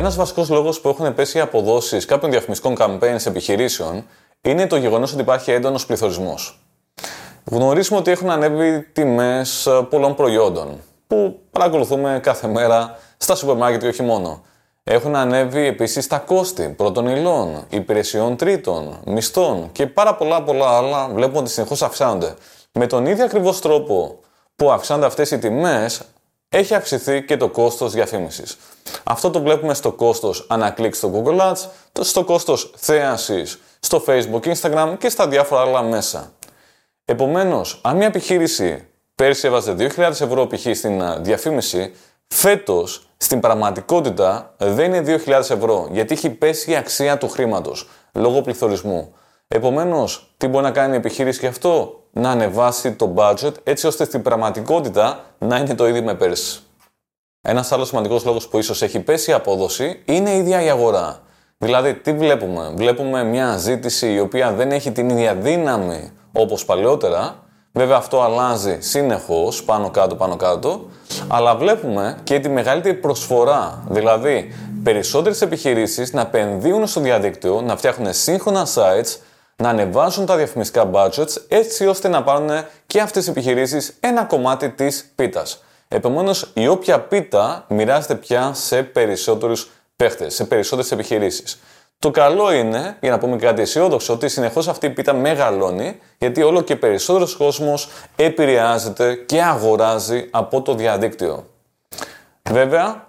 Ένας βασικός λόγος που έχουν πέσει οι αποδόσεις κάποιων διαφημιστικών campaigns επιχειρήσεων είναι το γεγονός ότι υπάρχει έντονος πληθωρισμός. Γνωρίζουμε ότι έχουν ανέβει τιμές πολλών προϊόντων που παρακολουθούμε κάθε μέρα στα σούπερ μάρκετ και όχι μόνο. Έχουν ανέβει επίσης τα κόστη πρώτων υλών, υπηρεσιών τρίτων, μισθών και πάρα πολλά πολλά άλλα βλέπουμε ότι συνεχώς αυξάνονται. Με τον ίδιο ακριβώς τρόπο που αυξάνονται αυτές οι τιμές, έχει αυξηθεί και το κόστος διαφήμισης. Αυτό το βλέπουμε στο κόστος ανακλικ στο Google Ads, στο κόστος θέασης στο Facebook, Instagram και στα διάφορα άλλα μέσα. Επομένως, αν μια επιχείρηση πέρσι έβαζε 2.000 ευρώ π.χ. στην διαφήμιση, φέτος στην πραγματικότητα δεν είναι 2.000 ευρώ, γιατί έχει πέσει η αξία του χρήματος λόγω πληθωρισμού. Επομένως, τι μπορεί να κάνει η επιχείρηση γι' αυτό, να ανεβάσει το budget έτσι ώστε στην πραγματικότητα να είναι το ίδιο με πέρσι. Ένας άλλος σημαντικός λόγος που ίσως έχει πέσει η απόδοση είναι η ίδια η αγορά. Δηλαδή, τι βλέπουμε, Βλέπουμε μια ζήτηση η οποία δεν έχει την ίδια δύναμη όπως παλαιότερα. Βέβαια, αυτό αλλάζει συνεχώς πάνω κάτω, πάνω κάτω. Αλλά βλέπουμε και τη μεγαλύτερη προσφορά. Δηλαδή, περισσότερες επιχειρήσεις να επενδύουν στο διαδίκτυο, να φτιάχνουν σύγχρονα sites, να ανεβάσουν τα διαφημιστικά budgets έτσι ώστε να πάρουν και αυτές οι επιχειρήσεις ένα κομμάτι της πίτας. Επομένως, η όποια πίτα μοιράζεται πια σε περισσότερους παίχτες, σε περισσότερες επιχειρήσεις. Το καλό είναι, για να πούμε κάτι αισιόδοξο, ότι συνεχώς αυτή η πίτα μεγαλώνει, γιατί όλο και περισσότερος κόσμος επηρεάζεται και αγοράζει από το διαδίκτυο. Βέβαια,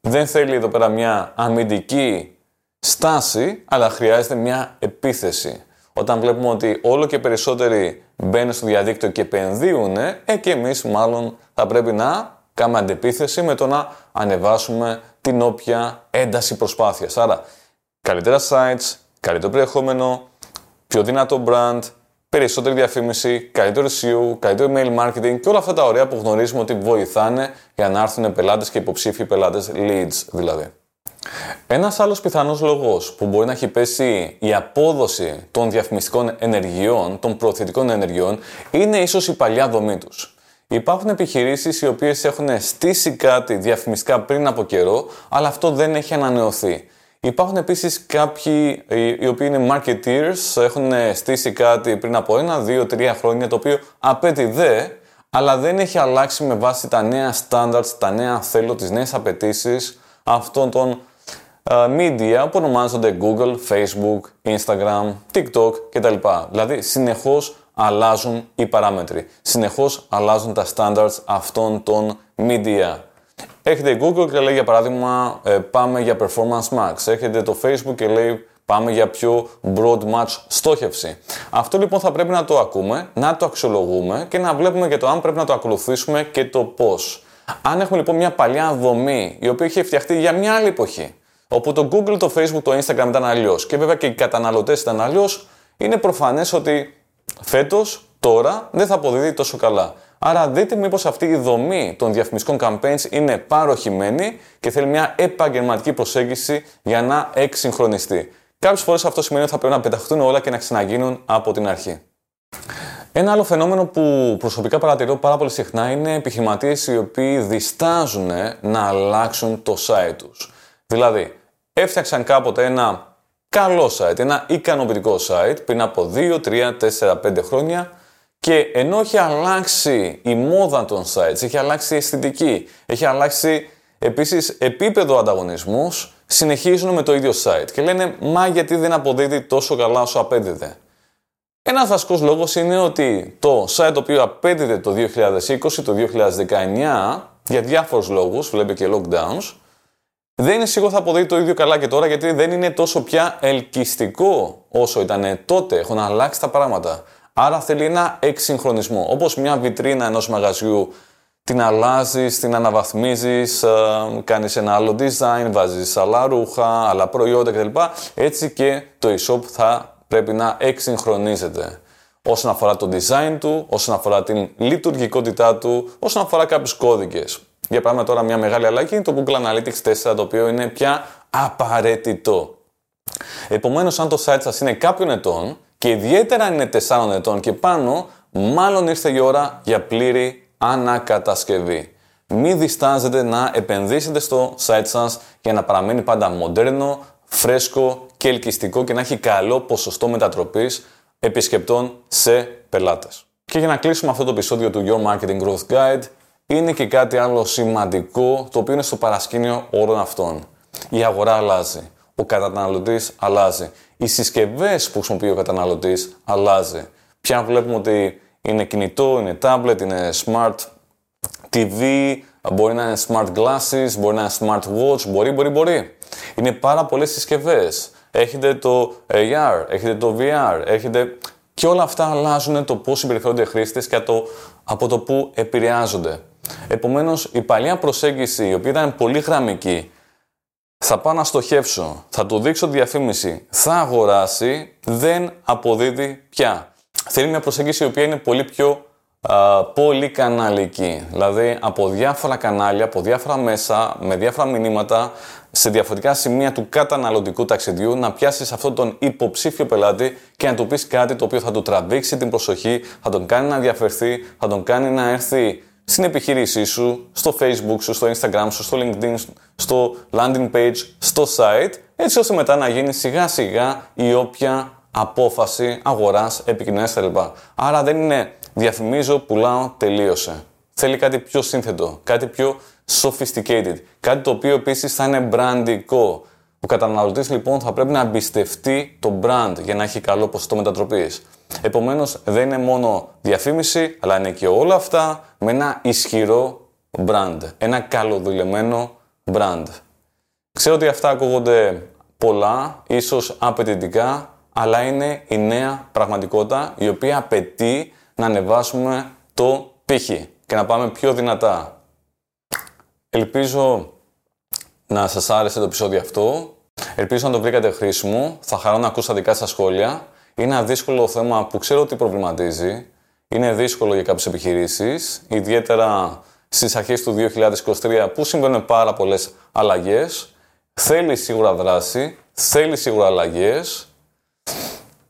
δεν θέλει εδώ πέρα μια αμυντική στάση, αλλά χρειάζεται μια επίθεση. Όταν βλέπουμε ότι όλο και περισσότεροι μπαίνουν στο διαδίκτυο και επενδύουν, ε, και εμείς μάλλον θα πρέπει να κάνουμε αντεπίθεση με το να ανεβάσουμε την όποια ένταση προσπάθειας. Άρα, καλύτερα sites, καλύτερο περιεχόμενο, πιο δυνατό brand, περισσότερη διαφήμιση, καλύτερο SEO, καλύτερο email marketing και όλα αυτά τα ωραία που γνωρίζουμε ότι βοηθάνε για να έρθουν πελάτες και υποψήφιοι πελάτες, leads δηλαδή. Ένας άλλος πιθανός λόγος που μπορεί να έχει πέσει η απόδοση των διαφημιστικών ενεργειών, των προωθητικών ενεργειών, είναι ίσως η παλιά δομή τους. Υπάρχουν επιχειρήσεις οι οποίες έχουν στήσει κάτι διαφημιστικά πριν από καιρό, αλλά αυτό δεν έχει ανανεωθεί. Υπάρχουν επίσης κάποιοι οι οποίοι είναι marketeers, έχουν στήσει κάτι πριν από ένα, δύο, τρία χρόνια, το οποίο απέτει δε, αλλά δεν έχει αλλάξει με βάση τα νέα standards, τα νέα θέλω, τις νέες απαιτήσεις αυτών των media που ονομάζονται Google, Facebook, Instagram, TikTok κτλ. Δηλαδή συνεχώς αλλάζουν οι παράμετροι. Συνεχώς αλλάζουν τα standards αυτών των media. Έχετε η Google και λέει για παράδειγμα ε, πάμε για performance max. Έχετε το Facebook και λέει πάμε για πιο broad match στόχευση. Αυτό λοιπόν θα πρέπει να το ακούμε, να το αξιολογούμε και να βλέπουμε και το αν πρέπει να το ακολουθήσουμε και το πώς. Αν έχουμε λοιπόν μια παλιά δομή η οποία είχε φτιαχτεί για μια άλλη εποχή, όπου το Google, το Facebook, το Instagram ήταν αλλιώς και βέβαια και οι καταναλωτές ήταν αλλιώς, είναι προφανές ότι φέτος, τώρα, δεν θα αποδίδει τόσο καλά. Άρα δείτε μήπως αυτή η δομή των διαφημιστικών campaigns είναι παροχημένη και θέλει μια επαγγελματική προσέγγιση για να εξυγχρονιστεί. Κάποιες φορές αυτό σημαίνει ότι θα πρέπει να πεταχτούν όλα και να ξαναγίνουν από την αρχή. Ένα άλλο φαινόμενο που προσωπικά παρατηρώ πάρα πολύ συχνά είναι επιχειρηματίες οι οποίοι διστάζουν να αλλάξουν το site τους. Δηλαδή, έφτιαξαν κάποτε ένα καλό site, ένα ικανοποιητικό site πριν από 2, 3, 4, 5 χρόνια και ενώ έχει αλλάξει η μόδα των sites, έχει αλλάξει η αισθητική, έχει αλλάξει επίσης επίπεδο ανταγωνισμού, συνεχίζουν με το ίδιο site και λένε «Μα γιατί δεν αποδίδει τόσο καλά όσο απέδιδε». Ένας βασικός λόγος είναι ότι το site το οποίο απέδιδε το 2020, το 2019, για διάφορους λόγους, βλέπει και lockdowns, δεν είναι σίγουρο θα αποδίδει το ίδιο καλά και τώρα γιατί δεν είναι τόσο πια ελκυστικό όσο ήταν τότε. Έχουν αλλάξει τα πράγματα. Άρα θέλει ένα εξυγχρονισμό. Όπως μια βιτρίνα ενός μαγαζιού την αλλάζεις, την αναβαθμίζεις, ε, κάνεις ένα άλλο design, βάζεις άλλα ρούχα, άλλα προϊόντα κτλ. Έτσι και το e-shop θα πρέπει να εξυγχρονίζεται. Όσον αφορά το design του, όσον αφορά την λειτουργικότητά του, όσον αφορά κάποιους κώδικες. Για παράδειγμα τώρα μια μεγάλη αλλαγή είναι το Google Analytics 4 το οποίο είναι πια απαραίτητο. Επομένως αν το site σας είναι κάποιων ετών και ιδιαίτερα είναι 4 ετών και πάνω, μάλλον ήρθε η ώρα για πλήρη ανακατασκευή. Μην διστάζετε να επενδύσετε στο site σας για να παραμένει πάντα μοντέρνο, φρέσκο και ελκυστικό και να έχει καλό ποσοστό μετατροπής επισκεπτών σε πελάτες. Και για να κλείσουμε αυτό το επεισόδιο του Your Marketing Growth Guide, είναι και κάτι άλλο σημαντικό το οποίο είναι στο παρασκήνιο όλων αυτών. Η αγορά αλλάζει. Ο καταναλωτής αλλάζει. Οι συσκευές που χρησιμοποιεί ο καταναλωτής αλλάζει. Πια βλέπουμε ότι είναι κινητό, είναι tablet, είναι smart TV, μπορεί να είναι smart glasses, μπορεί να είναι smart watch, μπορεί, μπορεί, μπορεί. Είναι πάρα πολλές συσκευές. Έχετε το AR, έχετε το VR, έχετε... Και όλα αυτά αλλάζουν το πώς συμπεριφέρονται οι χρήστες και το, από το που επηρεάζονται. Επομένως, η παλιά προσέγγιση, η οποία ήταν πολύ γραμμική, θα πάω να στοχεύσω, θα του δείξω διαφήμιση, θα αγοράσει, δεν αποδίδει πια. Θέλει μια προσέγγιση η οποία είναι πολύ πιο α, πολυκαναλική. Δηλαδή από διάφορα κανάλια, από διάφορα μέσα, με διάφορα μηνύματα, σε διαφορετικά σημεία του καταναλωτικού ταξιδιού, να πιάσεις αυτόν τον υποψήφιο πελάτη και να του πεις κάτι το οποίο θα του τραβήξει την προσοχή, θα τον κάνει να διαφερθεί, θα τον κάνει να έρθει στην επιχείρησή σου, στο facebook σου, στο instagram σου, στο linkedin, στο landing page, στο site, έτσι ώστε μετά να γίνει σιγά σιγά η όποια απόφαση αγοράς, επικοινωνίας κλπ. Άρα δεν είναι διαφημίζω, πουλάω, τελείωσε. Θέλει κάτι πιο σύνθετο, κάτι πιο sophisticated, κάτι το οποίο επίσης θα είναι μπραντικό. Ο καταναλωτής λοιπόν θα πρέπει να εμπιστευτεί το brand για να έχει καλό ποσοστό μετατροπής. Επομένως δεν είναι μόνο διαφήμιση, αλλά είναι και όλα αυτά με ένα ισχυρό brand, ένα καλοδουλεμένο brand. Ξέρω ότι αυτά ακούγονται πολλά, ίσως απαιτητικά, αλλά είναι η νέα πραγματικότητα η οποία απαιτεί να ανεβάσουμε το πύχη και να πάμε πιο δυνατά. Ελπίζω να σας άρεσε το επεισόδιο αυτό. Ελπίζω να το βρήκατε χρήσιμο. Θα χαρώ να ακούσω τα δικά σας σχόλια. Είναι ένα δύσκολο θέμα που ξέρω ότι προβληματίζει. Είναι δύσκολο για κάποιες επιχειρήσεις, ιδιαίτερα στις αρχές του 2023 που συμβαίνουν πάρα πολλές αλλαγές. Θέλει σίγουρα δράση, θέλει σίγουρα αλλαγές.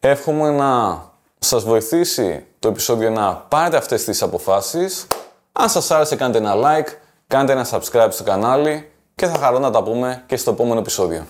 Εύχομαι να σας βοηθήσει το επεισόδιο να πάρετε αυτές τις αποφάσεις. Αν σας άρεσε κάντε ένα like, κάντε ένα subscribe στο κανάλι και θα χαρώ να τα πούμε και στο επόμενο επεισόδιο.